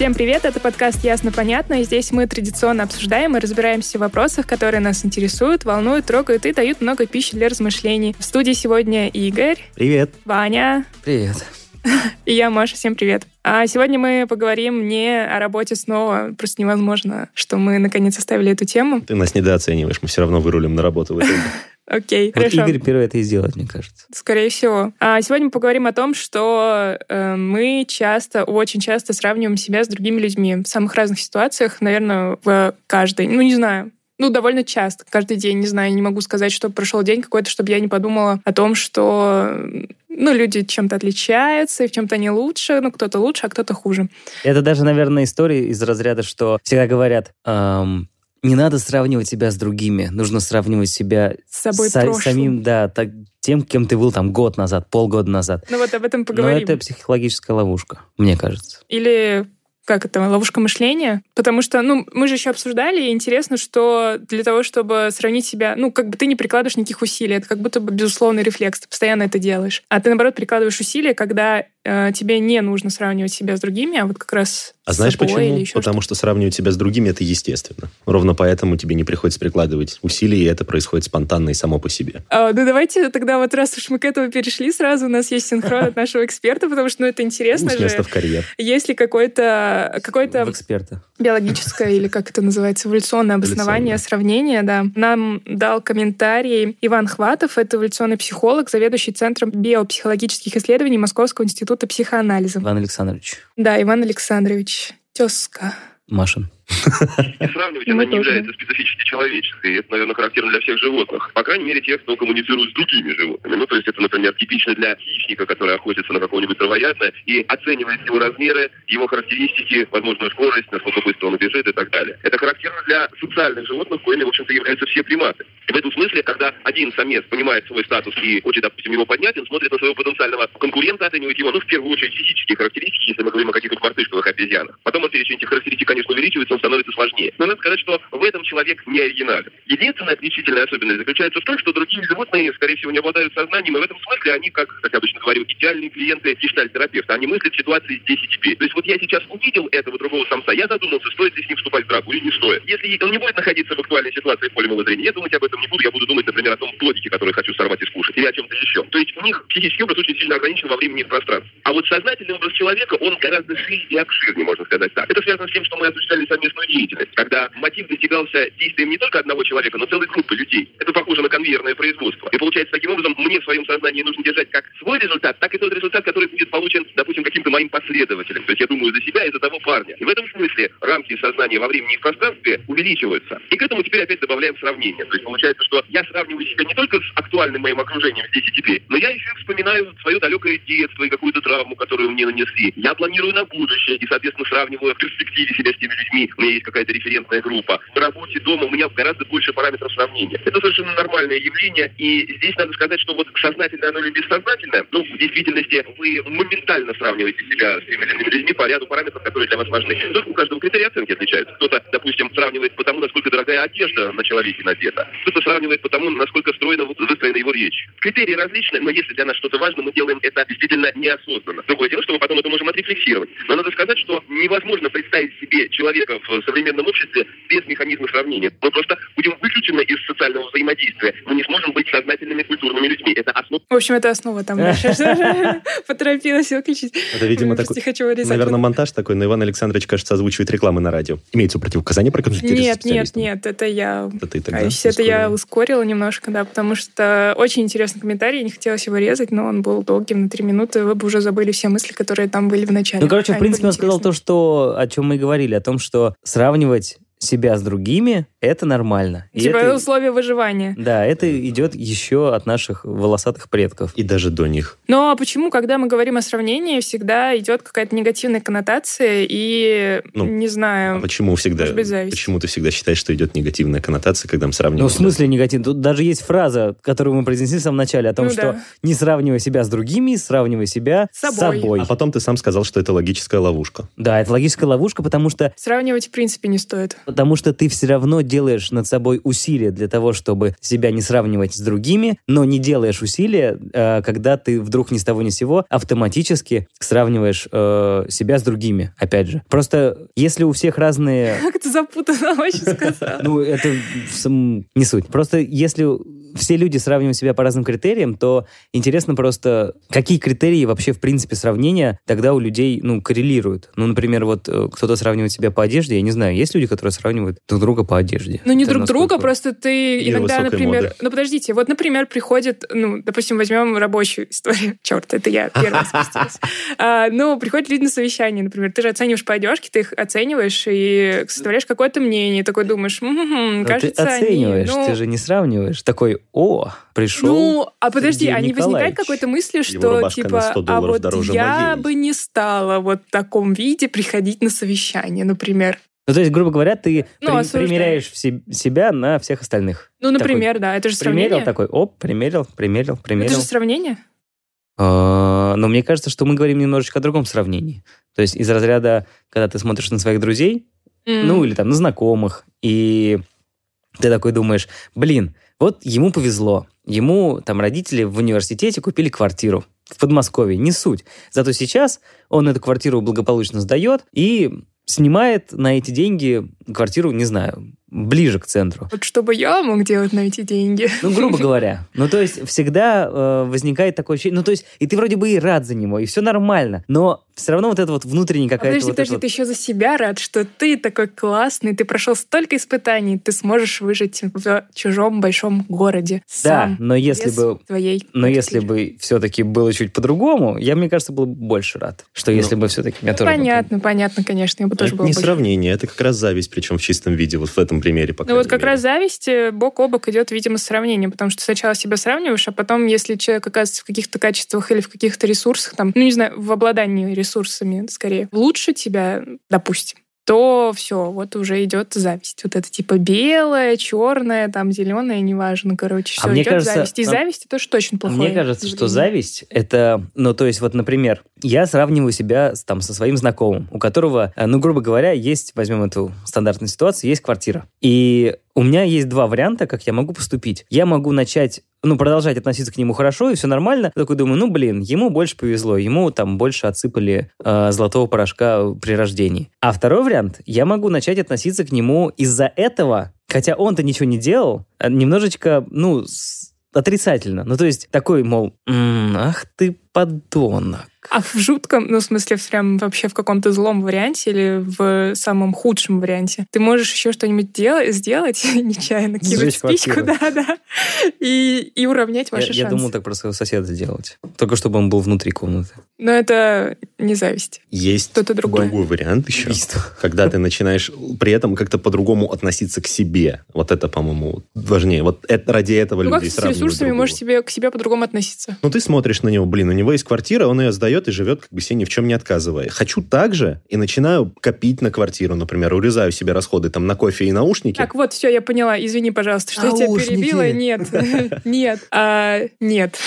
Всем привет, это подкаст «Ясно-понятно», и здесь мы традиционно обсуждаем и разбираемся в вопросах, которые нас интересуют, волнуют, трогают и дают много пищи для размышлений. В студии сегодня Игорь, Привет. Ваня Привет. и я, Маша. Всем привет. А сегодня мы поговорим не о работе снова, просто невозможно, что мы наконец оставили эту тему. Ты нас недооцениваешь, мы все равно вырулим на работу в итоге. Окей, Вот хорошо. Игорь первый это и сделает, мне кажется. Скорее всего. А сегодня мы поговорим о том, что э, мы часто, очень часто сравниваем себя с другими людьми в самых разных ситуациях, наверное, в каждой. Ну, не знаю. Ну, довольно часто, каждый день, не знаю, не могу сказать, что прошел день какой-то, чтобы я не подумала о том, что ну, люди чем-то отличаются, и в чем-то они лучше, ну, кто-то лучше, а кто-то хуже. Это даже, наверное, история из разряда, что всегда говорят, «Ам, не надо сравнивать себя с другими, нужно сравнивать себя С собой са- прошлым. самим, да, так, тем, кем ты был там год назад, полгода назад. Ну, вот об этом Но поговорим. это психологическая ловушка, мне кажется. Или как это, ловушка мышления? Потому что, ну, мы же еще обсуждали, и интересно, что для того, чтобы сравнить себя, ну, как бы ты не прикладываешь никаких усилий, это как будто бы безусловный рефлекс, ты постоянно это делаешь. А ты, наоборот, прикладываешь усилия, когда тебе не нужно сравнивать себя с другими, а вот как раз А знаешь собой почему? или еще Потому что сравнивать себя с другими это естественно. Ровно поэтому тебе не приходится прикладывать усилий, и это происходит спонтанно и само по себе. А, ну, давайте тогда вот раз уж мы к этому перешли сразу, у нас есть синхрон от нашего эксперта, потому что, ну, это интересно же. места в карьер. Есть ли какое-то какое-то В эксперта. биологическое или как это называется, эволюционное обоснование, сравнение, да. Нам дал комментарий Иван Хватов, это эволюционный психолог, заведующий Центром биопсихологических исследований Московского института психоанализа. Иван Александрович. Да, Иван Александрович. Тезка. Машин. И сравнивать она не является специфически человеческой. Это, наверное, характерно для всех животных. По крайней мере, тех, кто коммуницирует с другими животными. Ну, то есть это, например, типично для хищника, который охотится на какого-нибудь травоядное и оценивает его размеры, его характеристики, возможную скорость, насколько быстро он бежит и так далее. Это характерно для социальных животных, коими, в общем-то, являются все приматы. И в этом смысле, когда один самец понимает свой статус и хочет, допустим, его поднять, он смотрит на своего потенциального конкурента, оценивает его, ну, в первую очередь, физические характеристики, если мы говорим о каких-нибудь мартышковых обезьянах. Потом он перечень этих характеристик, конечно, увеличивается, становится сложнее. Но надо сказать, что в этом человек не оригинален. Единственная отличительная особенность заключается в том, что другие животные, скорее всего, не обладают сознанием, и в этом смысле они, как, как я обычно говорю, идеальные клиенты гештальт-терапевта. Они мыслят в ситуации здесь и теперь. То есть вот я сейчас увидел этого другого самца, я задумался, стоит ли с ним вступать в драку или не стоит. Если он не будет находиться в актуальной ситуации в поле моего зрения, я думать об этом не буду, я буду думать, например, о том плодике, который хочу сорвать и скушать, или о чем-то еще. То есть у них психический образ очень сильно ограничен во времени и пространстве. А вот сознательный образ человека, он гораздо шире и обширнее, можно сказать так. Это связано с тем, что мы осуществляли совместную деятельность, когда мотив достигался действием не только одного человека, но целой группы людей. Это похоже на конвейерное производство. И получается, таким образом, мне в своем сознании нужно держать как свой результат, так и тот результат, который будет получен, допустим, каким-то моим последователем. То есть я думаю за себя и за того парня. И в этом смысле рамки сознания во времени и в пространстве увеличиваются. И к этому теперь опять добавляем сравнение. То есть получается, что я сравниваю себя не только с актуальным моим окружением здесь и теперь, но я еще вспоминаю свое далекое детство и какую-то травму, которую мне нанесли. Я планирую на будущее и, соответственно, сравниваю в перспективе себя с теми людьми. У меня есть какая-то референтная группа. В работе, дома у меня гораздо больше параметров сравнения. Это совершенно нормальное явление, и здесь надо сказать, что вот сознательно оно или бессознательно, ну, в действительности вы моментально сравниваете себя с теми или иными людьми по ряду параметров, которые для вас важны. Только у каждого критерия оценки отличаются. Кто-то, допустим, сравнивает по тому, насколько дорогая одежда на человеке надета. Кто-то сравнивает по тому, насколько стройно вот выстроена его речь. Критерии различны, но если для нас что-то важно, мы делаем это действительно неосознанно. Другое дело, что мы потом это можем отрефлексировать. Но надо сказать, что невозможно представить себе человека в современном обществе без механизма сравнения. Мы просто будем выключены из социального взаимодействия. Мы не сможем быть сознательными культурными людьми. Это основа В общем, это основа там. Поторопилась выключить. Это, видимо, такой, наверное, монтаж такой, но Иван Александрович, кажется, озвучивает рекламы на радио. Имеется противопоказание проконсультироваться Нет, нет, нет, это я Это ты тогда это я ускорила. немножко, да, потому что очень интересный комментарий, не хотелось его резать, но он был долгим на три минуты, вы бы уже забыли все мысли, которые там были в начале. Ну, короче, в принципе, он сказал то, что, о чем мы и говорили, о том, что сравнивать себя с другими это нормально. И Типа это- условия выживания. Да, это идет еще от наших волосатых предков. И даже до них. Но почему, когда мы говорим о сравнении, всегда идет какая-то негативная коннотация и, Ну, не А знаю... почему всегда... Может быть, зависть. Почему ты всегда считаешь, что идет негативная коннотация, когда мы сравниваем? Ну, в смысле негативно? Тут даже есть фраза, которую мы произнесли в самом начале, о том, Ну что да. не сравнивай себя с другими, сравнивай себя С с собой. собой. А потом ты сам сказал, что это логическая ловушка. Да, это логическая ловушка, потому что Сравнивать, в принципе, не стоит. Потому что ты все равно делаешь над собой усилия для того, чтобы себя не сравнивать с другими, но не делаешь усилия, э, когда ты вдруг ни с того ни с сего автоматически сравниваешь э, себя с другими, опять же. Просто если у всех разные... Как это запутанно очень сказала. Ну, это не суть. Просто если все люди сравнивают себя по разным критериям, то интересно просто, какие критерии вообще, в принципе, сравнения тогда у людей, ну, коррелируют. Ну, например, вот э, кто-то сравнивает себя по одежде, я не знаю, есть люди, которые сравнивают друг друга по одежде? Ну, не Это друг друга, насколько- просто ты Мир иногда, например... моды. Ну, подождите, вот, например, приходит, ну, допустим, возьмем рабочую историю. Черт, это я первая спустилась. А, Ну, приходят люди на совещание, например. Ты же оцениваешь по одежке, ты их оцениваешь и составляешь какое-то мнение. Такой думаешь, «М-м-м, Но кажется, ты они...» оцениваешь, Ну, ты же не сравниваешь. Такой, о, пришел. Ну, а подожди, Сергей а не возникает какой-то мысли, что типа, 100 а вот дороже я моей. бы не стала вот в таком виде приходить на совещание, например. Ну, то есть, грубо говоря, ты Ну, при- осуждаю. примеряешь все- себя на всех остальных. Ну, Такой например, да, это же Примерил сравнение. такой, оп, примерил, примерил, Это примерил. же сравнение. А, Но мне кажется, что мы говорим немножечко о другом сравнении. То есть из разряда, когда ты смотришь на своих друзей, М. ну или там на знакомых, и ты такой думаешь, блин, вот ему повезло. Ему там родители в университете купили квартиру в Подмосковье, не суть. Зато сейчас он эту квартиру благополучно сдает и снимает на эти деньги квартиру, не знаю, ближе к центру. Вот что бы я мог делать на эти деньги? Ну, грубо говоря. Ну, то есть, всегда э, возникает такое ощущение. Ну, то есть, и ты вроде бы и рад за него, и все нормально. Но все равно вот это вот внутренняя А какая-то подожди, вот подожди, вот- ты еще за себя рад, что ты такой классный, ты прошел столько испытаний, ты сможешь выжить в чужом большом городе Да, сам. но если бы... твоей Но если квартиры. бы все-таки было чуть по-другому, я, мне кажется, был бы больше рад. Что если бы все-таки Ну, тоже... понятно, понятно, конечно, я бы тоже это была не больше. сравнение, это как раз зависть, причем в чистом виде, вот в этом примере. По Ну вот как мере. раз зависть э, бок о бок идет, видимо, с сравнением, потому что сначала себя сравниваешь, а потом, если человек оказывается в каких-то качествах или в каких-то ресурсах, там, ну не знаю, в обладании ресурсами, скорее, лучше тебя, допустим, то все, вот уже идет зависть. Вот это типа белое, черное, там зеленое, неважно, короче, А все мне идет кажется, зависть. И а- зависть это уж точно плохое. Мне кажется, что явление. зависть это, ну, то есть, вот, например, я сравниваю себя там, со своим знакомым, у которого, э, ну, грубо говоря, есть, возьмем эту стандартную ситуацию, есть квартира. И у меня есть два варианта, как я могу поступить. Я могу начать ну, продолжать относиться к нему хорошо, и все нормально. Я такой думаю, ну, блин, ему больше повезло, ему там больше отсыпали э, золотого порошка при рождении. А второй вариант, я могу начать относиться к нему из-за этого, хотя он-то ничего не делал, а немножечко, ну, отрицательно. Ну, то есть такой, мол, «М, ах ты подонок. А в жутком, ну, в смысле, в прям вообще в каком-то злом варианте или в самом худшем варианте, ты можешь еще что-нибудь дел- сделать, нечаянно кинуть Сжечь спичку, квартиру. да, да, и, и уравнять Я, ваши я шансы. думал так про своего соседа делать. Только чтобы он был внутри комнаты. Но это не зависть. Есть Что-то другое. другой вариант еще, Убийство. когда ты начинаешь при этом как-то по-другому относиться к себе. Вот это, по-моему, важнее. Вот это, ради этого Ну, как люди ты с ресурсами можешь себе, к себе по-другому относиться? Ну, ты смотришь на него, блин, у него есть квартира, он ее сдает и живет как бы себе ни в чем не отказывая. Хочу так же и начинаю копить на квартиру, например, урезаю себе расходы там на кофе и наушники. Так, вот, все, я поняла. Извини, пожалуйста, что я тебя Наушники. перебила. Нет, нет, а, нет.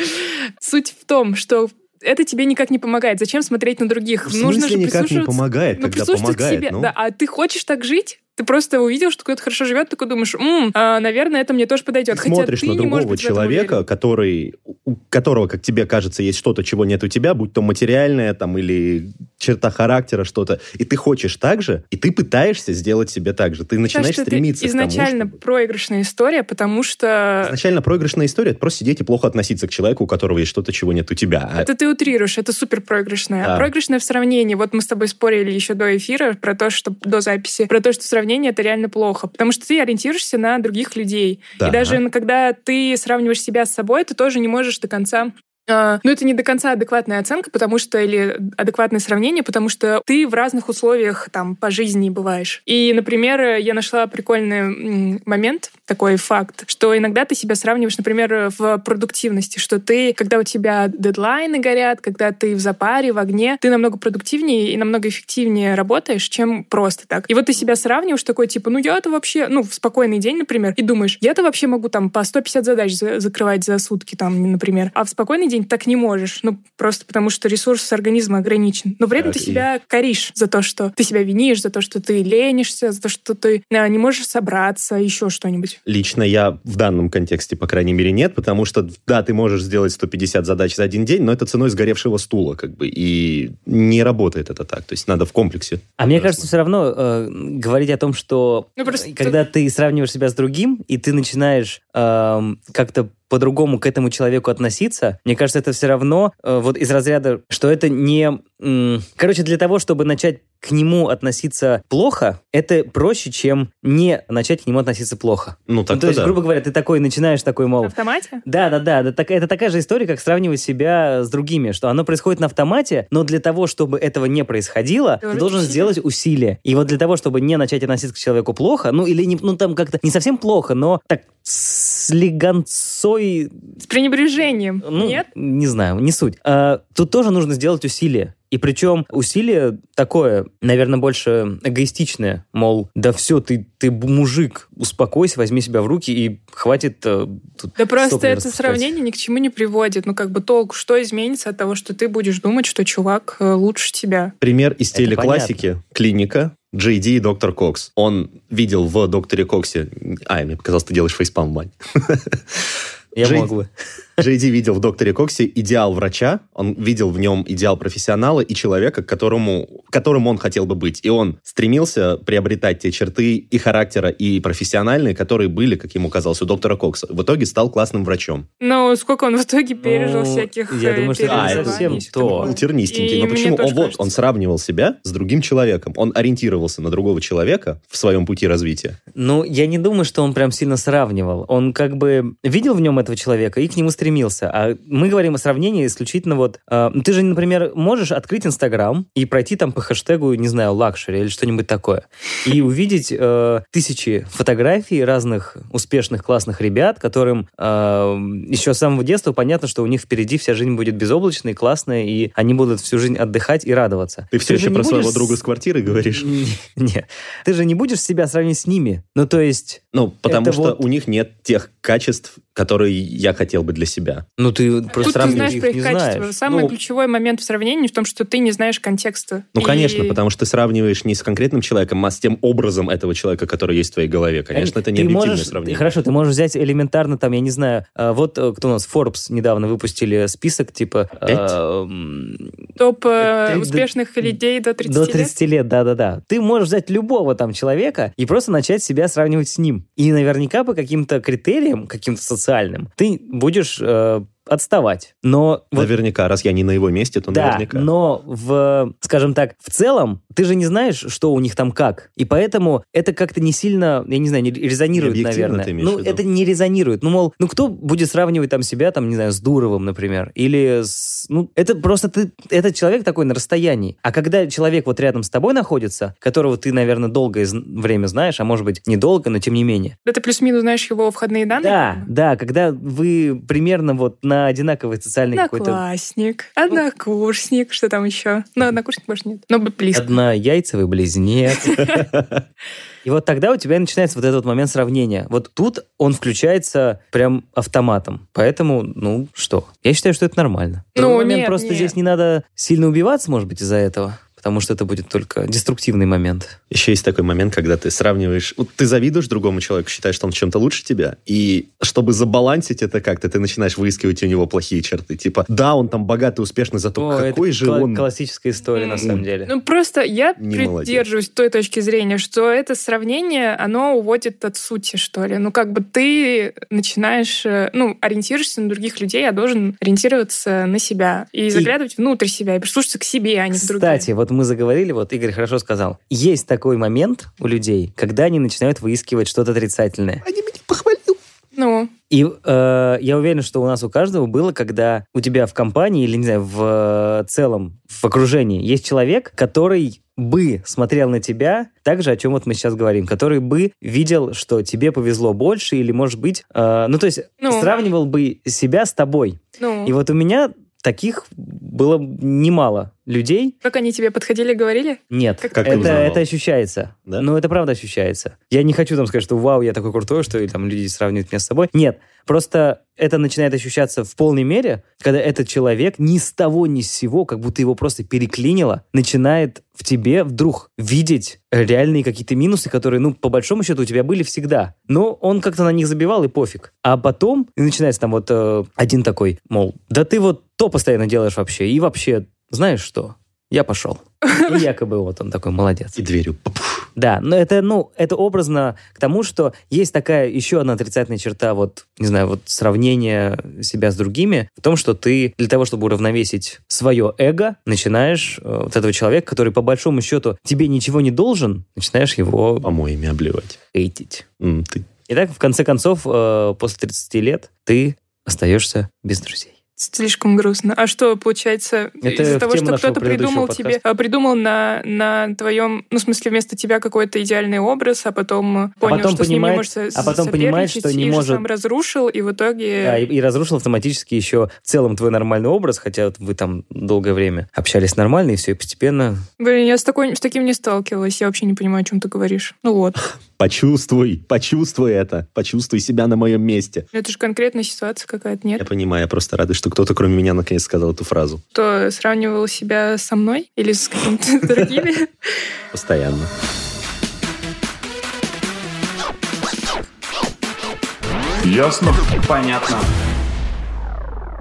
Суть в том, что это тебе никак не помогает. Зачем смотреть на других? В смысле никак не помогает, ну, когда прислушаться к помогает? себе. ну? Да, а ты хочешь так жить? Ты просто увидел, что кто-то хорошо живет, такой думаешь, «М, а, наверное, это мне тоже подойдет. Ты Хотя смотришь ты на другого быть человека, который, у которого, как тебе кажется, есть что-то, чего нет у тебя, будь то материальное там или черта характера, что-то, и ты хочешь так же, и ты пытаешься сделать себе так же. Ты Мне начинаешь кажется, это стремиться к тому, изначально чтобы- проигрышная история, потому что Изначально проигрышная история — это просто сидеть и плохо относиться к человеку, у которого есть что-то, чего нет у тебя. А это ты утрируешь, это супер проигрышное. Да. А проигрышное в сравнении. Вот мы с тобой спорили еще до эфира про то, что до записи, про то, что сравнение это реально плохо, потому что ты ориентируешься на других людей. Да. И даже когда ты сравниваешь себя с собой, ты тоже не можешь до конца А, ну, это не до конца адекватная оценка, потому что, или адекватное сравнение, потому что ты в разных условиях там по жизни бываешь. И, например, я нашла прикольный момент, такой факт, что иногда ты себя сравниваешь, например, в продуктивности, что ты, когда у тебя дедлайны горят, когда ты в запаре, в огне, ты намного продуктивнее и намного эффективнее работаешь, чем просто так. И вот ты себя сравниваешь такой, типа, ну я-то вообще, ну, в спокойный день, например, и думаешь, я-то вообще могу там по 150 задач за закрывать за сутки, там, например, а в спокойный день так не можешь, ну, просто потому что ресурс организма ограничен. Но при этом так, ты и... себя коришь за то, что ты себя винишь, за то, что ты ленишься, за то, что ты а, не можешь собраться, еще что-нибудь. Лично я в данном контексте, по крайней мере, нет, потому что, да, ты можешь сделать 150 задач за один день, но это ценой сгоревшего стула, как бы, и не работает это так. То есть надо в комплексе. А мне кажется, все равно э, говорить о том, что ну, просто... когда ты сравниваешь себя с другим, и ты начинаешь э, как-то по-другому к этому человеку относиться, мне кажется, это все равно э, вот из разряда, что это не... Короче, для того, чтобы начать к нему относиться плохо, это проще, чем не начать к нему относиться плохо. Ну, так ну, То есть, да. грубо говоря, ты такой начинаешь такой, мол... На автомате? Да, да, да. Это, это такая же история, как сравнивать себя с другими, что оно происходит на автомате, но для того, чтобы этого не происходило, ты, ты должен усилия. сделать усилие. И вот для того, чтобы не начать относиться к человеку плохо, ну или не, ну там как-то не совсем плохо, но так с легонцой... С пренебрежением, ну, нет? Не знаю, не суть. А, тут тоже нужно сделать усилие. И причем усилие такое, наверное, больше эгоистичное. Мол, да все, ты, ты мужик, успокойся, возьми себя в руки и хватит э, тут Да просто это сравнение ни к чему не приводит. Ну как бы толку, что изменится от того, что ты будешь думать, что чувак э, лучше тебя? Пример из телеклассики. Клиника. Джей Ди и доктор Кокс. Он видел в докторе Коксе... А, мне показалось, ты делаешь фейспалм, Вань. Я Джей... мог бы. Джей Ди видел в докторе Коксе идеал врача, он видел в нем идеал профессионала и человека, которому, которым он хотел бы быть. И он стремился приобретать те черты и характера, и профессиональные, которые были, как ему казалось, у доктора Кокса. В итоге стал классным врачом. Ну, сколько он в итоге пережил ну, всяких Я думаю, что а, это совсем то. Он был тернистенький. И Но почему? Он, вот, он сравнивал себя с другим человеком. Он ориентировался на другого человека в своем пути развития. Ну, я не думаю, что он прям сильно сравнивал. Он как бы видел в нем этого человека и к нему стремился. А мы говорим о сравнении исключительно вот... Э, ты же, например, можешь открыть Инстаграм и пройти там по хэштегу, не знаю, luxury или что-нибудь такое, и увидеть э, тысячи фотографий разных успешных, классных ребят, которым э, еще с самого детства понятно, что у них впереди вся жизнь будет безоблачной, классная, и они будут всю жизнь отдыхать и радоваться. Ты все ты еще про своего друга с квартиры говоришь? Нет. Ты же не будешь себя сравнить с ними. Ну, то есть... Ну, потому что у них нет тех качеств, которые я хотел бы для себя. Ну, ты просто Тут ты знаешь их про их не качество. знаешь. Самый Ну, ключевой момент в сравнении в том, что ты не знаешь контекста. Ну, И- конечно, потому что ты сравниваешь не с конкретным человеком, а с тем образом этого человека, который есть в твоей голове. Конечно, это не Ты объективное можешь- сравнение. Хорошо, ты можешь взять элементарно, там, я не знаю, э, вот э, кто у нас, Forbes недавно выпустили список, типа... э, Топ э, успешных людей до 30 До лет. 30 лет, да-да-да. Ты можешь взять любого там человека и просто начать себя сравнивать с ним. И наверняка по каким-то критериям, каким-то социальным, ты будешь э, отставать. Но вот Наверняка, раз я не на его месте, то Да, наверняка. но в, скажем так, в целом ты же не знаешь, что у них там как. И поэтому это как-то не сильно, я не знаю, не резонирует, Не наверное. ты ну, в виду? это не резонирует. Ну, мол, ну кто будет сравнивать там себя, там, не знаю, с Дуровым, например, или с... Ну, это просто ты, этот человек такой на расстоянии. А когда человек вот рядом с тобой находится, которого ты, наверное, долгое время знаешь, а может быть, недолго, но тем не менее. Да ты плюс-минус знаешь его входные данные? Да, да, когда вы примерно вот на одинаковой социальной какой-то... Одноклассник, однокурсник, что там еще? Ну, однокурсник больше нет. Но близко. Однояйцевый близнец. И вот тогда у тебя начинается вот этот момент сравнения. Вот тут он включается прям автоматом. Поэтому, ну, что? Я считаю, что это нормально. Ну, момент, нет, просто нет. здесь не надо сильно убиваться, может быть, из-за этого. Потому что это будет только деструктивный момент. Еще есть такой момент, когда ты сравниваешь... вот ты завидуешь другому человеку, считаешь, что он в чем-то лучше тебя, и чтобы забалансить это как-то, ты начинаешь выискивать у него плохие черты. Типа, да, он там богатый, успешный, зато О, какой это же кла- он... классическая история, на М. самом деле. Ну, просто я Не молодец. придерживаюсь той точки зрения, что это сравнение, оно уводит от сути, что ли. Ну, как бы ты начинаешь, э, ну, ориентируешься на других людей, а должен ориентироваться на себя. И заглядывать внутрь себя, и прислушаться к себе, а не к другим. Кстати, вот мы заговорили, вот Игорь хорошо сказал. Есть такой момент у людей, когда они начинают выискивать что-то отрицательное. Они меня похвалил. Ну, И э, я уверен, что у нас у каждого было, когда у тебя в компании или, не знаю, в э, целом, в окружении есть человек, который бы смотрел на тебя так же, о чем вот мы сейчас говорим, который бы видел, что тебе повезло больше или, может быть, э, ну, то есть Ну. сравнивал бы себя с тобой. Ну, И вот у меня таких было немало людей. как они тебе подходили, говорили? Нет, Как это, узнавал? это ощущается. Да? Ну, это правда ощущается. Я не хочу там сказать, что вау, я такой крутой, что или, там люди сравнивают меня с собой. Нет, просто это начинает ощущаться в полной мере, когда этот человек ни с того ни с сего, как будто его просто переклинило, начинает в тебе вдруг видеть реальные какие-то минусы, которые, ну, по большому счету, у тебя были всегда. Но он как-то на них забивал, и пофиг. А потом и начинается там вот э, один такой, мол, да ты вот то постоянно делаешь вообще, и вообще, знаешь что, я пошел. И якобы вот он такой молодец. И дверью. Да, но это, ну, это образно к тому, что есть такая еще одна отрицательная черта, вот, не знаю, вот сравнение себя с другими, в том, что ты для того, чтобы уравновесить свое эго, начинаешь э, вот этого человека, который по большому счету тебе ничего не должен, начинаешь его Помоями обливать. хейтить. М, ты Итак, в конце концов, э, после 30 лет ты остаешься без друзей. Слишком грустно. А что, получается, Это из-за того, что кто-то придумал тебе, подкаста. а, придумал на, на твоем, ну, в смысле, вместо тебя какой-то идеальный образ, а потом понял, потом что с ним не понимает- может а потом понимает, что не и же может- сам разрушил, и в итоге... Да, и, и разрушил автоматически еще в целом твой нормальный образ, хотя вот вы там долгое время общались нормально, и все, и постепенно Блин, я с, такой, с таким не сталкивалась, я вообще не понимаю, о чем ты говоришь. Ну вот. Почувствуй, почувствуй это. Почувствуй себя на моем месте. Это же конкретная ситуация какая-то, Я нет? понимаю, я просто рада, что кто-то, кроме меня, наконец сказал эту фразу. Кто сравнивал себя со мной или с какими-то другими? Постоянно. Ясно? Понятно.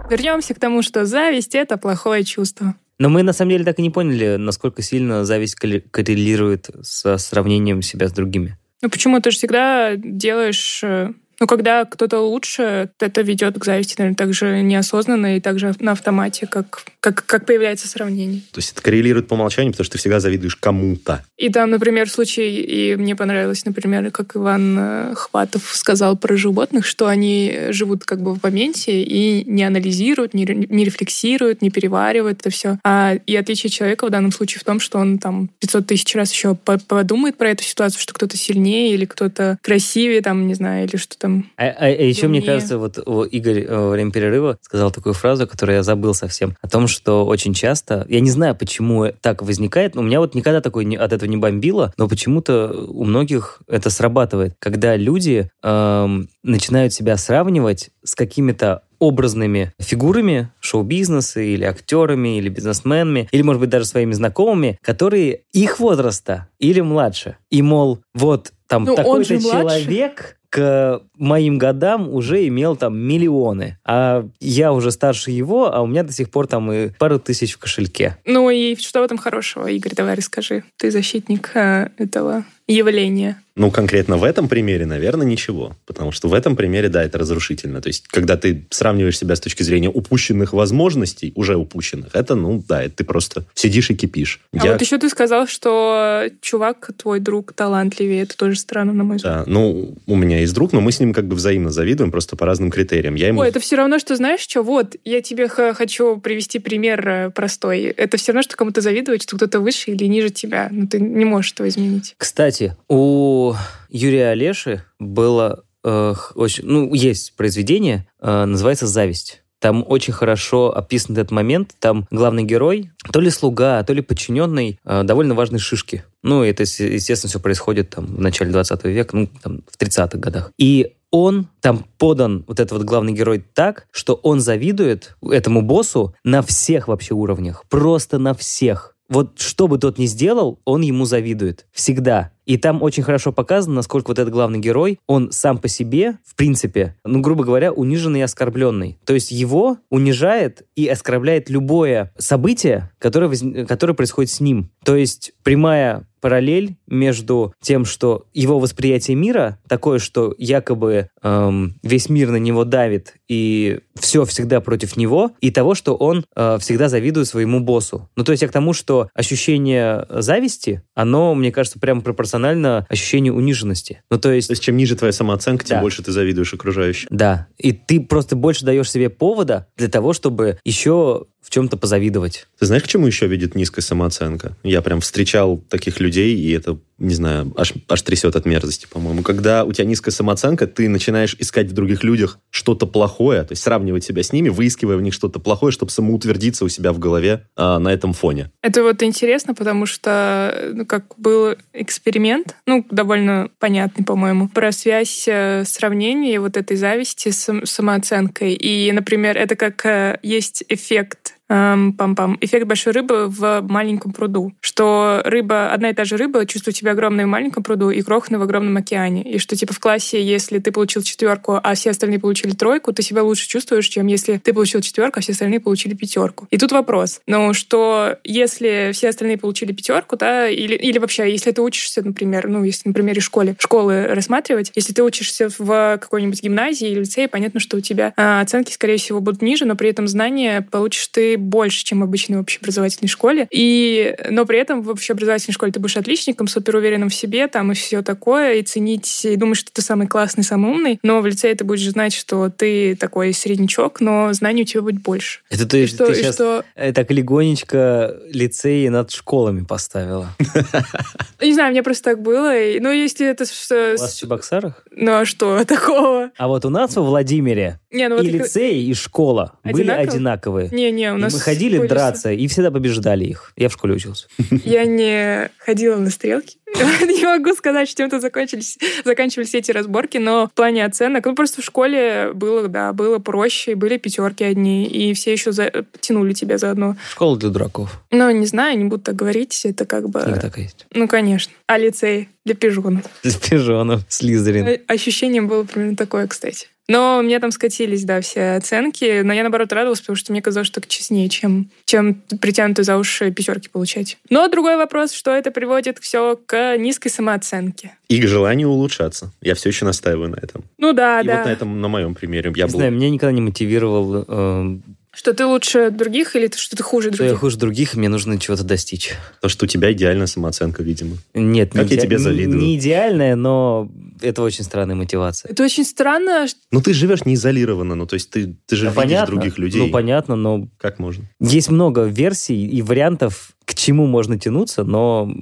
Вернемся к тому, что зависть — это плохое чувство. Но мы на самом деле так и не поняли, насколько сильно зависть корре- коррелирует со сравнением себя с другими. Ну почему ты же всегда делаешь... э, Ну, когда кто-то лучше, это ведет к зависти, наверное, так же неосознанно и так же на автомате, как, как, как появляется сравнение. То есть это коррелирует по умолчанию, потому что ты всегда завидуешь кому-то. И там, например, случай, и мне понравилось, например, как Иван э, Хватов сказал про животных, что они живут как бы в моменте и не анализируют, не, не рефлексируют, не переваривают это все. А и отличие человека в данном случае в том, что он там 500 тысяч раз еще по- подумает про эту ситуацию, что кто-то сильнее или кто-то красивее, там, не знаю, или что там. А, а- а еще, мне кажется, вот Игорь э, во время перерыва сказал такую фразу, которую я забыл совсем, о том, что очень часто, я не знаю, почему так возникает, но у меня вот никогда такое не- от этого не бомбило, но почему-то у многих это срабатывает, когда люди эм, начинают себя сравнивать с какими-то образными фигурами шоу-бизнеса или актерами, или бизнесменами, или, может быть, даже своими знакомыми, которые их возраста или младше. И, мол, вот там Ну, такой-то человек к моим годам уже имел там миллионы, а я уже старше его, а у меня до сих пор там и пару тысяч в кошельке. Ну и что в этом хорошего, Игорь, давай расскажи. Ты защитник э, этого явления. Ну, конкретно в этом примере, наверное, ничего. Потому что в этом примере, да, это разрушительно. То есть, когда ты сравниваешь себя с точки зрения упущенных возможностей, уже упущенных, это, ну, да, это ты просто сидишь и кипишь. А Я- вот еще ты сказал, что чувак, твой друг, талантливее. Это тоже странно, на мой взгляд. Да, ну, у меня есть друг, но мы с ним как бы взаимно завидуем, просто по разным критериям. Я ему... Ой, это все равно, что знаешь что? Вот, я тебе х- хочу привести пример э, простой. Это все равно, что кому-то завидовать, что кто-то выше или ниже тебя. Но ты не можешь этого изменить. Кстати, у Юрия Олеши было э, очень, ну, есть произведение, э, называется «Зависть». Там очень хорошо описан этот момент. Там главный герой, то ли слуга, то ли подчиненный э, довольно важной шишки. Ну, это, естественно, все происходит там в начале 20 века, ну, там, в 30-х годах. И он там подан, вот этот вот главный герой, так, что он завидует этому боссу на всех вообще уровнях. Просто на всех. Вот что бы тот ни сделал, он ему завидует. Всегда. И там очень хорошо показано, насколько вот этот главный герой, он сам по себе, в принципе, ну, грубо говоря, униженный и оскорбленный. То есть его унижает и оскорбляет любое событие, которое, которое происходит с ним. То есть прямая параллель между тем, что его восприятие мира такое, что якобы эм, весь мир на него давит, и все всегда против него, и того, что он э, всегда завидует своему боссу. Ну, то есть я к тому, что ощущение зависти, оно, мне кажется, прямо пропорционально ощущению униженности. Ну, то есть... То есть чем ниже твоя самооценка, тем Да. больше ты завидуешь окружающим. Да, и ты просто больше даешь себе повода для того, чтобы еще в чем-то позавидовать. Ты знаешь, к чему еще видит низкая самооценка? Я прям встречал таких людей, и это, не знаю, аж, аж трясет от мерзости, по-моему. Когда у тебя низкая самооценка, ты начинаешь искать в других людях что-то плохое, то есть сравнивать себя с ними, выискивая в них что-то плохое, чтобы самоутвердиться у себя в голове а, на этом фоне. Это вот интересно, потому что, ну, как был эксперимент, ну, довольно понятный, по-моему, про связь э, сравнения вот этой зависти с сам- самооценкой. И, например, это как э, есть эффект эм, пам-пам, эффект большой рыбы в маленьком пруду. Что рыба, одна и та же рыба чувствует себя огромной в маленьком пруду и крохотной в огромном океане. И что, типа, в классе, если ты получил четверку, а все остальные получили тройку, ты себя лучше чувствуешь, чем если ты получил четверку, а все остальные получили пятерку. И тут вопрос, ну, что если все остальные получили пятерку, да, или, или вообще, если ты учишься, например, ну, если на примере школе, школы рассматривать, если ты учишься в какой-нибудь гимназии или лицее, понятно, что у тебя а, оценки, скорее всего, будут ниже, но при этом знания получишь ты больше, чем в общеобразовательной школе. И, но при этом в общеобразовательной школе ты будешь отличником, супер уверенным в себе, там и все такое, и ценить, и думаешь, что ты самый классный, самый умный, но в лицее ты будешь знать, что ты такой среднячок, но знаний у тебя будет больше. Это то есть что, ты сейчас что так легонечко лицеи над школами поставила. Не знаю, мне просто так было. Ну, если это... У вас в Чебоксарах? Ну, а что такого? А вот у нас во Владимире Не, ну вот... и лицей, и школа были одинаковые. Не-не, у И нас... мы ходили были- драться и всегда побеждали их. Я в школе учился. Я не ходила на стрелки. Не могу сказать, чем-то закончились, заканчивались эти разборки, но в плане оценок, ну просто в школе было, да, было проще, были пятерки одни, и все еще за- тянули тебя заодно. Школа для дураков. Ну, не знаю, не буду так говорить, это как бы... Книга такая есть. Ну, конечно. А лицей для пижонов. Для пижонов. Слизерин. Ощущение было примерно такое, кстати. Но у меня там скатились, да, все оценки. Но я, наоборот, радовалась, потому что мне казалось, что так честнее, чем, чем притянутые за уши пятерки получать. Но другой вопрос, что это приводит все к низкой самооценке. И к желанию улучшаться. Я все еще настаиваю на этом. Ну да, и да. вот на этом, на моем примере, я Не был... знаю, меня никогда не мотивировал, э, Что ты лучше других или что ты хуже что я других? хуже других, и мне нужно чего-то достичь. Потому что у тебя идеальная самооценка, видимо. Нет, Как не я иде- тебе завидую. Не идеальная, но это очень странная мотивация. Это очень странно. что- Ну, ты живешь не изолированно, ну, то есть ты, ты же Да, видишь понятно. других людей. Ну, понятно, но Как можно? есть много версий и вариантов, к чему можно тянуться, но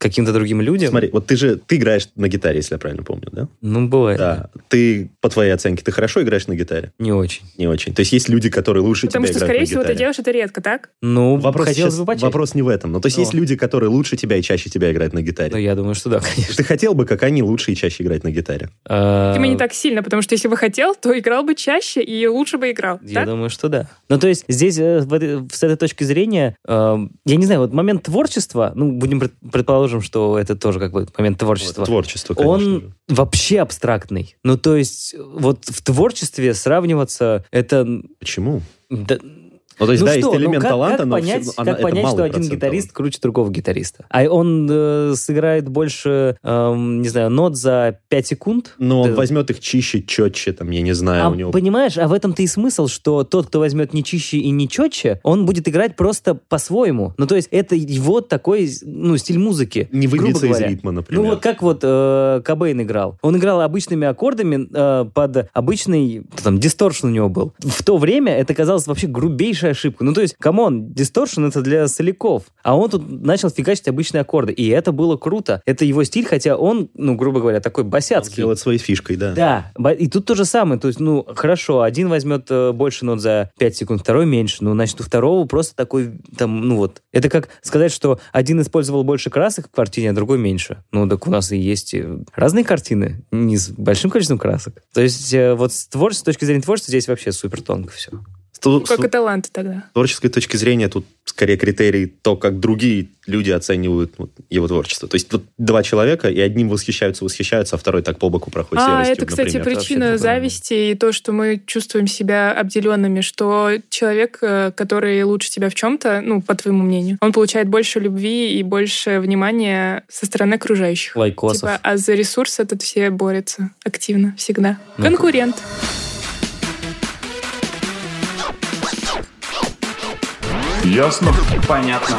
каким-то другим людям... Смотри, вот ты же, ты играешь на гитаре, если я правильно помню, да? Ну, бывает. Да. Ты, по твоей оценке, ты хорошо играешь на гитаре? Не очень. Не очень. То есть есть люди, которые лучше Потому тебя что, играют скорее всего, ты делаешь это редко, так? Ну, Вопрос, хотелось сейчас- бы почаще. вопрос не в этом. Ну, то есть Ну. есть люди, которые лучше тебя и чаще тебя играют на гитаре. Ну, я думаю, что да, конечно. Ты хотел бы, как они, лучше и чаще играть на гитаре? А, Типа не так сильно, потому что если бы хотел, то играл бы чаще и лучше бы играл. Я так? думаю, что да. Ну, то есть здесь, э, с этой точки зрения, э, я не знаю, вот момент творчества, ну, будем пред- предположим, что это тоже как бы момент творчества. Творчество, конечно Он же. вообще абстрактный. Ну, то есть, вот в творчестве сравниваться, это... Почему? да, Ну, то есть, ну да, что, есть ну элемент как, таланта, как но понять, как она- это понять, что один гитарист круче другого гитариста? А он э, сыграет больше, эм, не знаю, нот за 5 секунд? Но он Да. возьмет их чище, четче, там, я не знаю, А у него... понимаешь, а в этом-то и смысл, что тот, кто возьмет не чище и не четче, он будет играть просто по-своему. Ну, то есть это его такой, ну, стиль музыки. Не выбьется из ритма, например. Ну, вот как вот э, Кобейн играл. Он играл обычными аккордами э, под обычный, там, дисторшн у него был. В то время это казалось вообще грубейшей ошибкой. Ну, то есть, come on, distortion это для соляков. А он тут начал фигачить обычные аккорды. И это было круто. Это его стиль, хотя он, ну, грубо говоря, такой басяцкий. Сделать своей фишкой, да. Да, и тут то же самое. То есть, ну, хорошо, один возьмет э, больше нот за 5 секунд, второй меньше. Ну, значит, у второго просто такой, там, ну вот. Это как сказать, что один использовал больше красок в картине, а другой меньше. Ну, так у нас и есть э, разные картины, не с большим количеством красок. То есть, э, вот с творчества, с точки зрения творчества, здесь вообще супер тонко все. С Ну, Как с и таланты тогда. творческой точки зрения тут скорее критерий то, как другие люди оценивают вот, его творчество. То есть вот два человека, и одним восхищаются, восхищаются, а второй так по боку проходит А, серостью, это, кстати, например. причина правильно. зависти и то, что мы чувствуем себя обделенными, что человек, э, который лучше тебя в чем-то, ну, по твоему мнению, он получает больше любви и больше внимания со стороны окружающих. Лайкосов. Типа, а за ресурс этот все борются активно, всегда. Ну, Конкурент. Ясно? Понятно.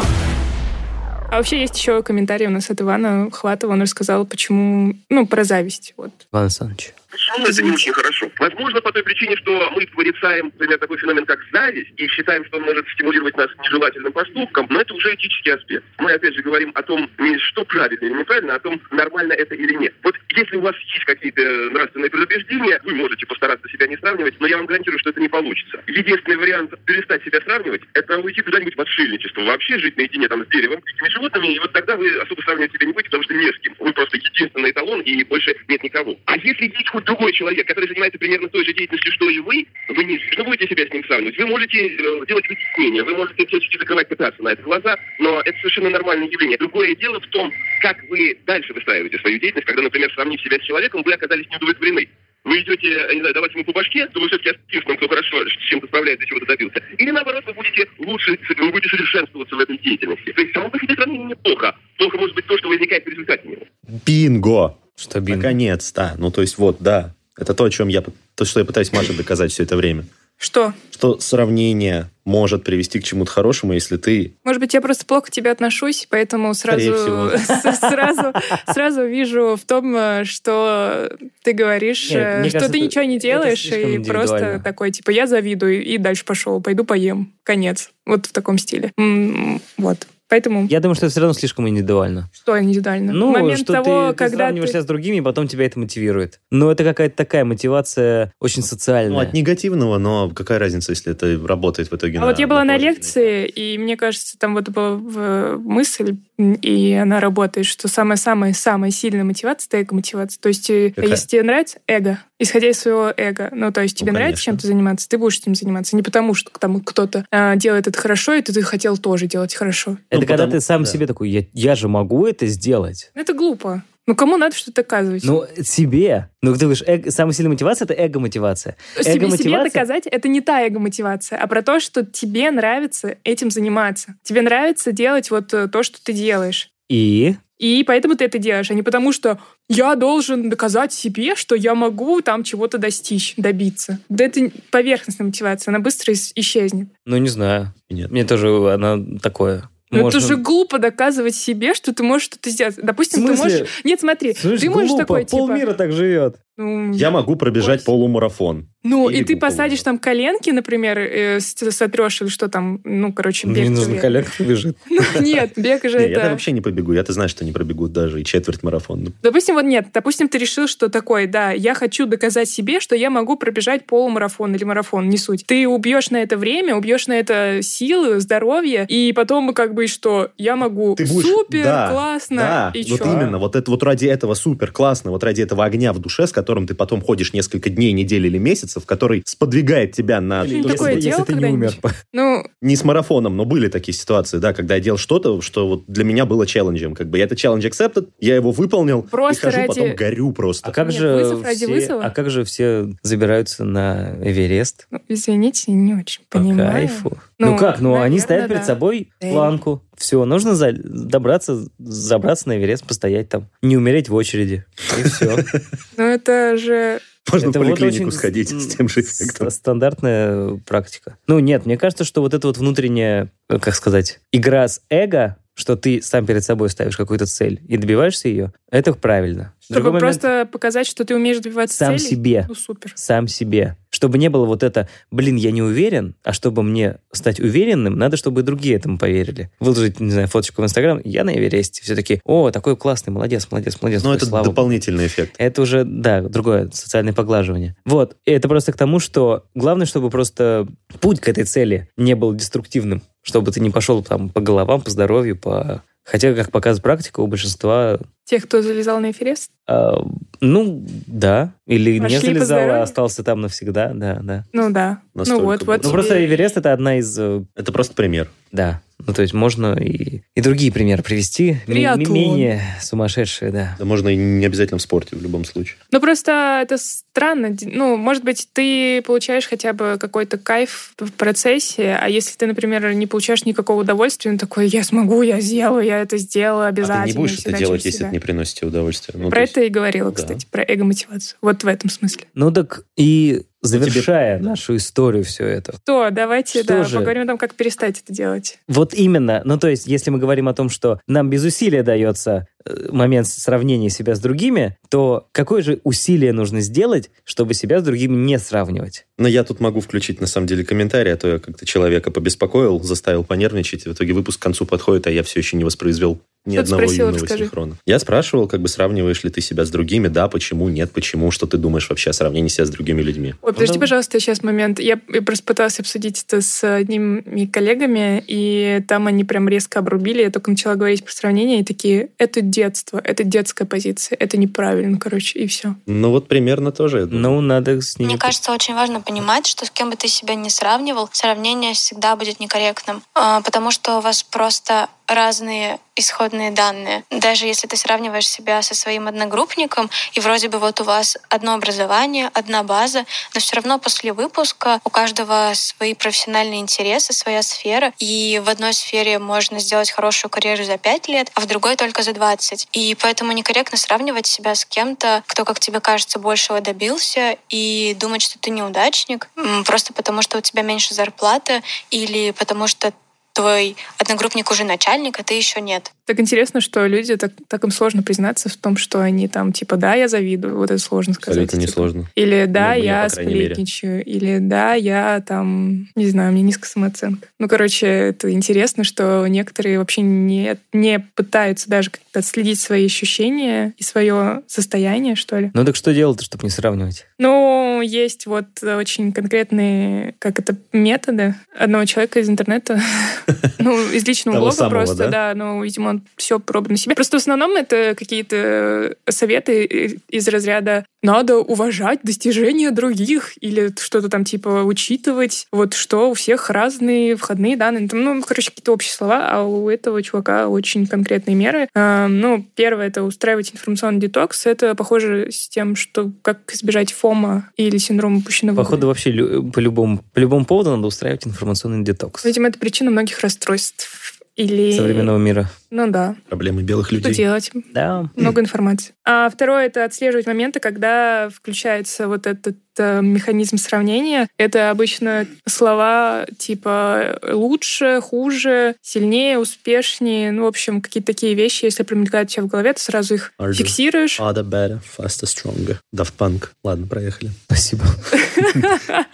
А вообще есть еще комментарий у нас от Ивана Хватова. Он рассказал, почему... Ну, про зависть. Вот. Иван Александрович. Почему это не очень хорошо? Возможно, по той причине, что мы порицаем, например, такой феномен, как зависть, и считаем, что он может стимулировать нас нежелательным поступкам, но это уже этический аспект. Мы, опять же, говорим о том, не что правильно или неправильно, а о том, нормально это или нет. Вот если у вас есть какие-то нравственные предубеждения, вы можете постараться себя не сравнивать, но я вам гарантирую, что это не получится. Единственный вариант перестать себя сравнивать, это уйти куда-нибудь в отшельничество, вообще жить наедине там с деревом, дикими животными, и вот тогда вы особо сравнивать себя не будете, потому что не с кем. Вы просто единственный эталон, и больше нет никого. А если есть другой человек, который занимается примерно той же деятельностью, что и вы, вы не что будете себя с ним сравнивать. Вы можете э, делать вытеснения, вы можете всячески закрывать, пытаться на это глаза, но это совершенно нормальное явление. Другое дело в том, как вы дальше выстраиваете свою деятельность, когда, например, сравнив себя с человеком, вы оказались неудовлетворены. Вы идете, не знаю, давать ему по башке, то вы все-таки активным, кто хорошо с чем-то справляется, чего-то добился. Или наоборот, вы будете лучше, вы будете совершенствоваться в этой деятельности. То есть само по себе сравнение неплохо. Плохо может быть то, что возникает в результате него. Бинго! Что бинго? Наконец-то. Ну, то есть вот, да. Это то, о чем я, то, что я пытаюсь Маше доказать все это время. Что? Что сравнение может привести к чему-то хорошему, если ты... Может быть, я просто плохо к тебе отношусь, поэтому сразу, сразу, сразу вижу в том, э, что ты говоришь, Нет, э, что кажется, ты это- ничего не делаешь, и просто такой, типа, я завидую, и дальше пошел, пойду поем. Конец. Вот в таком стиле. М, Вот. Поэтому Я думаю, что это все равно слишком индивидуально. что индивидуально? Ну, Момент что того, ты, ты когда сравниваешь ты... с другими, и потом тебя это мотивирует. Но это какая-то такая мотивация очень социальная. Ну, от негативного, но какая разница, если это работает в итоге А вот я была на положительный? лекции, и мне кажется, там вот была в- мысль, и она работает, что самая-самая-самая сильная мотивация — это эго-мотивация. То есть, э, Какая? если тебе нравится эго, исходя из своего эго, ну, то есть тебе Ну, нравится чем-то заниматься, ты будешь этим заниматься. Не потому, что там кто-то а, делает это хорошо, и ты, ты хотел тоже делать хорошо. это Ну, когда потому- ты сам да. себе такой, я, я же могу это сделать. Это глупо. Ну, кому надо что-то доказывать? Ну, себе. Ну, ты говоришь, эго- самая сильная мотивация — это эго-мотивация. себе, себе эго-мотивация- доказать это не та эго-мотивация, а про то, что тебе нравится этим заниматься. Тебе нравится делать вот э, то, что ты делаешь. И И поэтому ты это делаешь, а не потому, что я должен доказать себе, что я могу там чего-то достичь, добиться. Да это поверхностная мотивация, она быстро ис- исчезнет. Ну, не знаю. Нет. Мне тоже она такое. Но Можно- это же глупо доказывать себе, что ты можешь что-то сделать. Допустим, ты можешь... Нет, смотри, Слышь, ты можешь глупо, такой, типа... полмира так живет. Ну, Я могу пробежать полумарафон. Ну, Или и ты посадишь там коленки, например, э, сотрешь или что там, ну, короче, Мне бег. не нужно тебе. коллег бежит. Ну, нет, бег же Не, я это... вообще не побегу. Я-то знаю, что не пробегу даже и четверть марафон. Ну, Допустим, вот нет, допустим, ты решил, что такой, да, я хочу доказать себе, что я могу пробежать полумарафон или марафон, не суть. Ты убьешь на это время, убьешь на это силы, здоровье, и потом как бы что, я могу Ты будешь... супер, да, классно, Да, и вот чё? именно. Вот это вот ради этого супер классно, вот ради этого огня в душе, с которым ты потом ходишь несколько дней, недель или месяцев, который сподвигает тебя на... Блин, такое что- делал Если ты не умер. Ну, Не с марафоном, но были такие ситуации, да, когда я делал что-то, что вот для меня было челленджем. Как бы я это челлендж accepted, я его выполнил, Просто и хожу, ради- потом горю просто. А как Нет, же вызов все, вызова. а как же все забираются на Эверест? ну, извините, не очень По понимаю. кайфу. Ну, Ну, как? Ну, они наверно, ставят перед да. собой планку. Все, нужно за- добраться, забраться на Эверест, постоять там. Не умереть в очереди. И все. Ну, это же... Можно Это в вот поликлинику очень сходить с- тем же эффектом. Стандартная практика. Ну, нет, мне кажется, что вот эта вот внутренняя, э, как сказать, игра с эго, что ты сам перед собой ставишь какую-то цель и добиваешься ее, это правильно. Чтобы другой момент просто показать, что ты умеешь добиваться сам целей. себе, Ну, супер. сам себе. Чтобы не было вот это, блин, я не уверен, а чтобы мне стать уверенным, надо, чтобы и другие этому поверили. Выложить, не знаю, фоточку в Инстаграм, я на Эвересте. Все такие, о, такой классный, молодец, молодец, молодец. Но Такой, это слава богу. дополнительный эффект. Это уже, да, другое социальное поглаживание. Вот. И это просто к тому, что главное, чтобы просто путь к этой цели не был деструктивным. Чтобы ты не пошел там по головам, по здоровью, по... Хотя, как показывает практика, у большинства, Тех, кто залезал на Эферест? а, ну, да. Или Пошли не залезал, а остался там навсегда, да, да. Ну да. Настолько ну вот, было. вот. Ну, тебе просто Эверест — это одна из... э, Это просто пример. Да. Ну, то есть можно и, и другие примеры привести. Триатлон. менее сумасшедшие, да. Да можно и не обязательно в спорте в любом случае. Ну, просто это странно. Ну, может быть, ты получаешь хотя бы какой-то кайф в процессе, а если ты, например, не получаешь никакого удовольствия, ну, такой, я смогу, я сделаю, я это сделаю обязательно. а ты не будешь это делать, если это не приносит тебе удовольствия. Ну, Про есть- это и говорила, да. кстати, про эго-мотивацию. Вот в этом смысле. Ну так и завершая нашу историю все это. То, давайте, Что да, же? поговорим о том, как перестать это делать. Вот именно. Ну, то есть, если мы говорим о том, что нам без усилия дается момент сравнения себя с другими, то какое же усилие нужно сделать, чтобы себя с другими не сравнивать? Но я тут могу включить, на самом деле, комментарий, а то я как-то человека побеспокоил, заставил понервничать, и в итоге выпуск к концу подходит, а я все еще не воспроизвел ни Что одного спросила, юного расскажи. синхрона. Я спрашивал, как бы сравниваешь ли ты себя с другими, да, почему, нет, почему, что ты думаешь вообще о сравнении себя с другими людьми. Ой, подожди, Ну, пожалуйста, сейчас момент. Я, я просто пыталась обсудить это с одними коллегами, и там они прям резко обрубили. Я только начала говорить про сравнение, и такие, это детство, это детская позиция, это неправильно, короче, и все. Ну вот примерно тоже. Ну, надо с ними... Мне кажется, очень важно понимать, что с кем бы ты себя не сравнивал, сравнение всегда будет некорректным, А, потому что у вас просто разные исходные данные. Даже если ты сравниваешь себя со своим одногруппником, и вроде бы вот у вас одно образование, одна база, но все равно после выпуска у каждого свои профессиональные интересы, своя сфера, и в одной сфере можно сделать хорошую карьеру за 5 лет, а в другой только за 20. И поэтому некорректно сравнивать себя с кем-то, кто, как тебе кажется, большего добился, и думать, что ты неудачник, просто потому что у тебя меньше зарплата, или потому что твой одногруппник уже начальник, а ты еще нет. Так интересно, что люди, так, так им сложно признаться в том, что они там, типа, да, я завидую, вот это сложно сказать. Абсолютно типа. несложно. Или да, Ну, я крайней мере. сплетничаю, или да, я там, не знаю, у меня низкая самооценка. Ну, короче, это интересно, что некоторые вообще не, не пытаются даже как-то отследить свои ощущения и свое состояние, что ли. Ну, так что делать, чтобы не сравнивать? Ну, есть вот очень конкретные, как это, методы одного человека из интернета, ну, из личного блога просто, да? да, ну, видимо, он все пробовал на себе. Просто в основном это какие-то советы и- из разряда надо уважать достижения других или что-то там типа учитывать, вот что у всех разные входные данные. Там, ну, короче, какие-то общие слова, а у этого чувака очень конкретные меры. А, ну, первое — это устраивать информационный детокс. Это похоже с тем, что как избежать фома или синдрома упущенного Походу, вообще по любому, по любому поводу надо устраивать информационный детокс Видимо, это причина многих расстройств. Или... современного мира. Ну да. Проблемы белых Что людей. делать? Да. Много информации. А второе — это отслеживать моменты, когда включается вот этот э, механизм сравнения. Это обычно слова типа лучше, хуже, сильнее, успешнее. Ну, в общем, какие-то такие вещи, если промелькают у тебя в голове, ты сразу их Harder. фиксируешь. Harder, better, faster, stronger. Daft Punk. Ладно, проехали. Спасибо.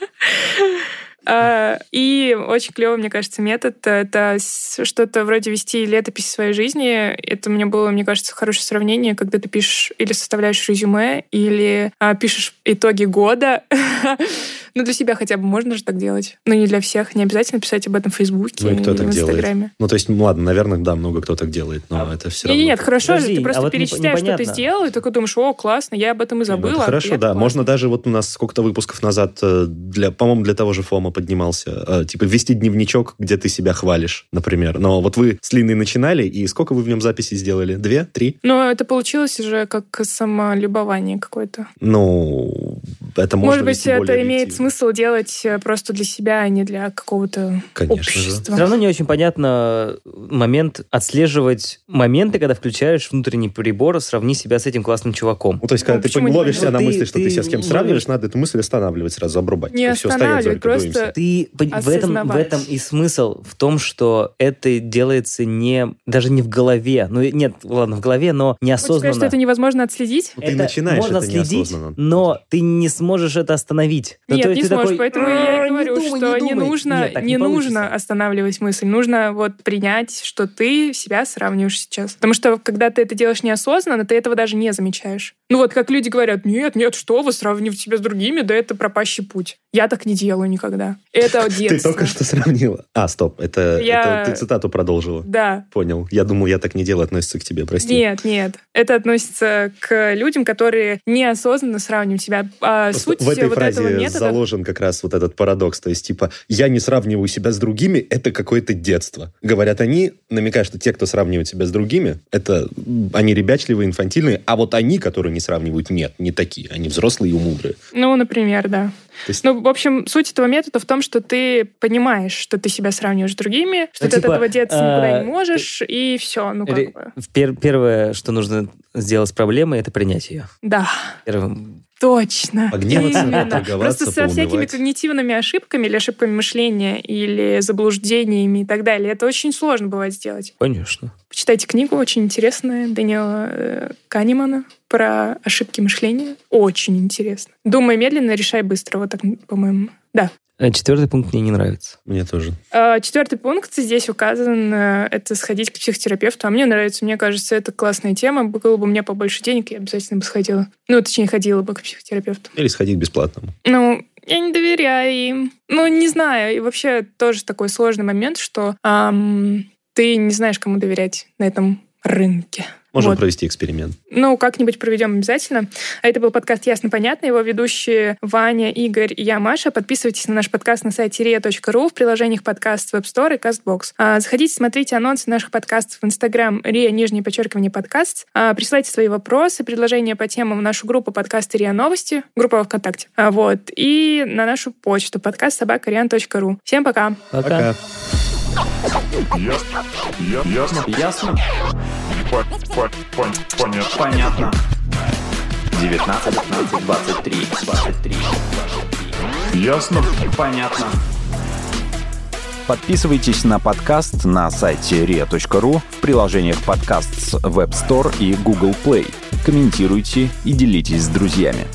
А, И очень клевый, мне кажется, метод — это что-то вроде вести летопись своей жизни. Это у меня было, мне кажется, хорошее сравнение, когда ты пишешь или составляешь резюме, или а, пишешь итоги года. Ну, для себя хотя бы можно же так делать. Но не для всех. Не обязательно писать об этом в Фейсбуке Ну и кто или так в делает? Инстаграме. Ну, то есть, ну, ладно, наверное, да, много кто так делает, но это все равно... Нет, нет, хорошо же, Подожди, ты просто а вот перечисляешь, что ты непонятно. сделал, и такой думаешь, о, классно, я об этом и ну, забыла. это а хорошо, да. классно. Можно даже, вот у нас сколько-то выпусков назад, э, для, по-моему, для того же Фома поднимался, э, типа вести дневничок, где ты себя хвалишь, например. Но вот вы с Линой начинали, и сколько вы в нем записей сделали? Две? Три? Но это получилось уже как самолюбование какое-то. Ну, это можно Может быть, это имеет смысл делать э, просто для себя, а не для какого-то Конечно же. общества. Все равно не очень понятно момент отслеживать моменты, когда включаешь внутренний прибор, сравни себя с этим классным чуваком. Ну, то есть, когда Ну, ты ловишь себя на Ты- мысли, что ты, ты себя с кем сравниваешь, надо эту мысль останавливать сразу, обрубать. Не останавливать, Зорька, просто-. Ты в этом, в этом и смысл в том, что это делается не даже не в голове. Ну нет, ладно, в голове, но Хочешь неосознанно. сказать, что это невозможно отследить? Ну, ты начинаешь можно это следить, неосознанно. но ты не сможешь это остановить. Ну, Нет, то есть не ты сможешь, такой, поэтому я «А, и не говорю, думай, что не, думай». нужно, Нет, не, получится. нужно останавливать мысль, нужно вот принять, что ты себя сравниваешь сейчас. Потому что когда ты это делаешь неосознанно, ты этого даже не замечаешь. Ну вот как люди говорят, нет, нет, что вы сравниваете себя с другими, да это пропащий путь. Я так не делаю никогда. Это Ты детство. только что сравнила. А, стоп, это, Я- это ты цитату продолжила. Да. Понял. Я думал, я так не делаю, относится к тебе, прости. Нет, нет. Это относится к людям, которые неосознанно сравнивают себя. А Просто суть в этой вот фразе этого метода... заложен как раз вот этот парадокс. То есть, типа, я не сравниваю себя с другими, это какое-то детство. Говорят они, намекая, что те, кто сравнивает себя с другими, это они ребячливые, инфантильные, а вот они, которые не сравнивают, нет, не такие. Они взрослые и мудрые. Ну, например, да. Есть- Ну, в общем, суть этого метода в том, что ты понимаешь, что ты себя сравниваешь с другими, что Ну, ты типа, от этого деться никуда э, не можешь, и все, ну как бы. пер- Первое, что нужно сделать с проблемой, это принять ее. Да. Первым Точно. Погневаться, Именно. поторговаться, Просто со всякими когнитивными ошибками или ошибками мышления, или заблуждениями и так далее. Это очень сложно бывает сделать. Конечно. Почитайте книгу, очень интересная, Даниэла э, Канемана про ошибки мышления. Очень интересно. Думай медленно, решай быстро. Вот так, по-моему. Да. А Четвертый пункт мне не нравится. Мне тоже. А, Четвертый пункт здесь указан, э, это сходить к психотерапевту. А мне нравится, мне кажется, это классная тема. Было бы у меня побольше денег, я обязательно бы сходила. Ну, точнее, ходила бы к психотерапевту. Или сходить к бесплатному. Ну, я не доверяю им. Ну, не знаю. И вообще тоже такой сложный момент, что ам, ты не знаешь, кому доверять на этом рынке. Можем Вот. провести эксперимент. Ну, как-нибудь проведем обязательно. А это был подкаст «Ясно-понятно». Его ведущие Ваня, Игорь и я, Маша. Подписывайтесь на наш подкаст на сайте ria.ru в приложениях подкаст Web Store и CastBox. А, заходите, смотрите анонсы наших подкастов в Инстаграм ria, нижнее подчеркивание, подкаст. А, присылайте свои вопросы, предложения по темам в нашу группу подкасты РИА Новости, группа во ВКонтакте. А, вот. И на нашу почту подкаст собакариан.ру. Всем пока! Пока. Ясно. Я- Ясно. Ясно? По- по- пон- Понятно. Понятно. 19, 15, 23, 23. Ясно. Понятно. Подписывайтесь на подкаст на сайте ria.ru в приложениях подкаст с Web Store и Google Play. Комментируйте и делитесь с друзьями.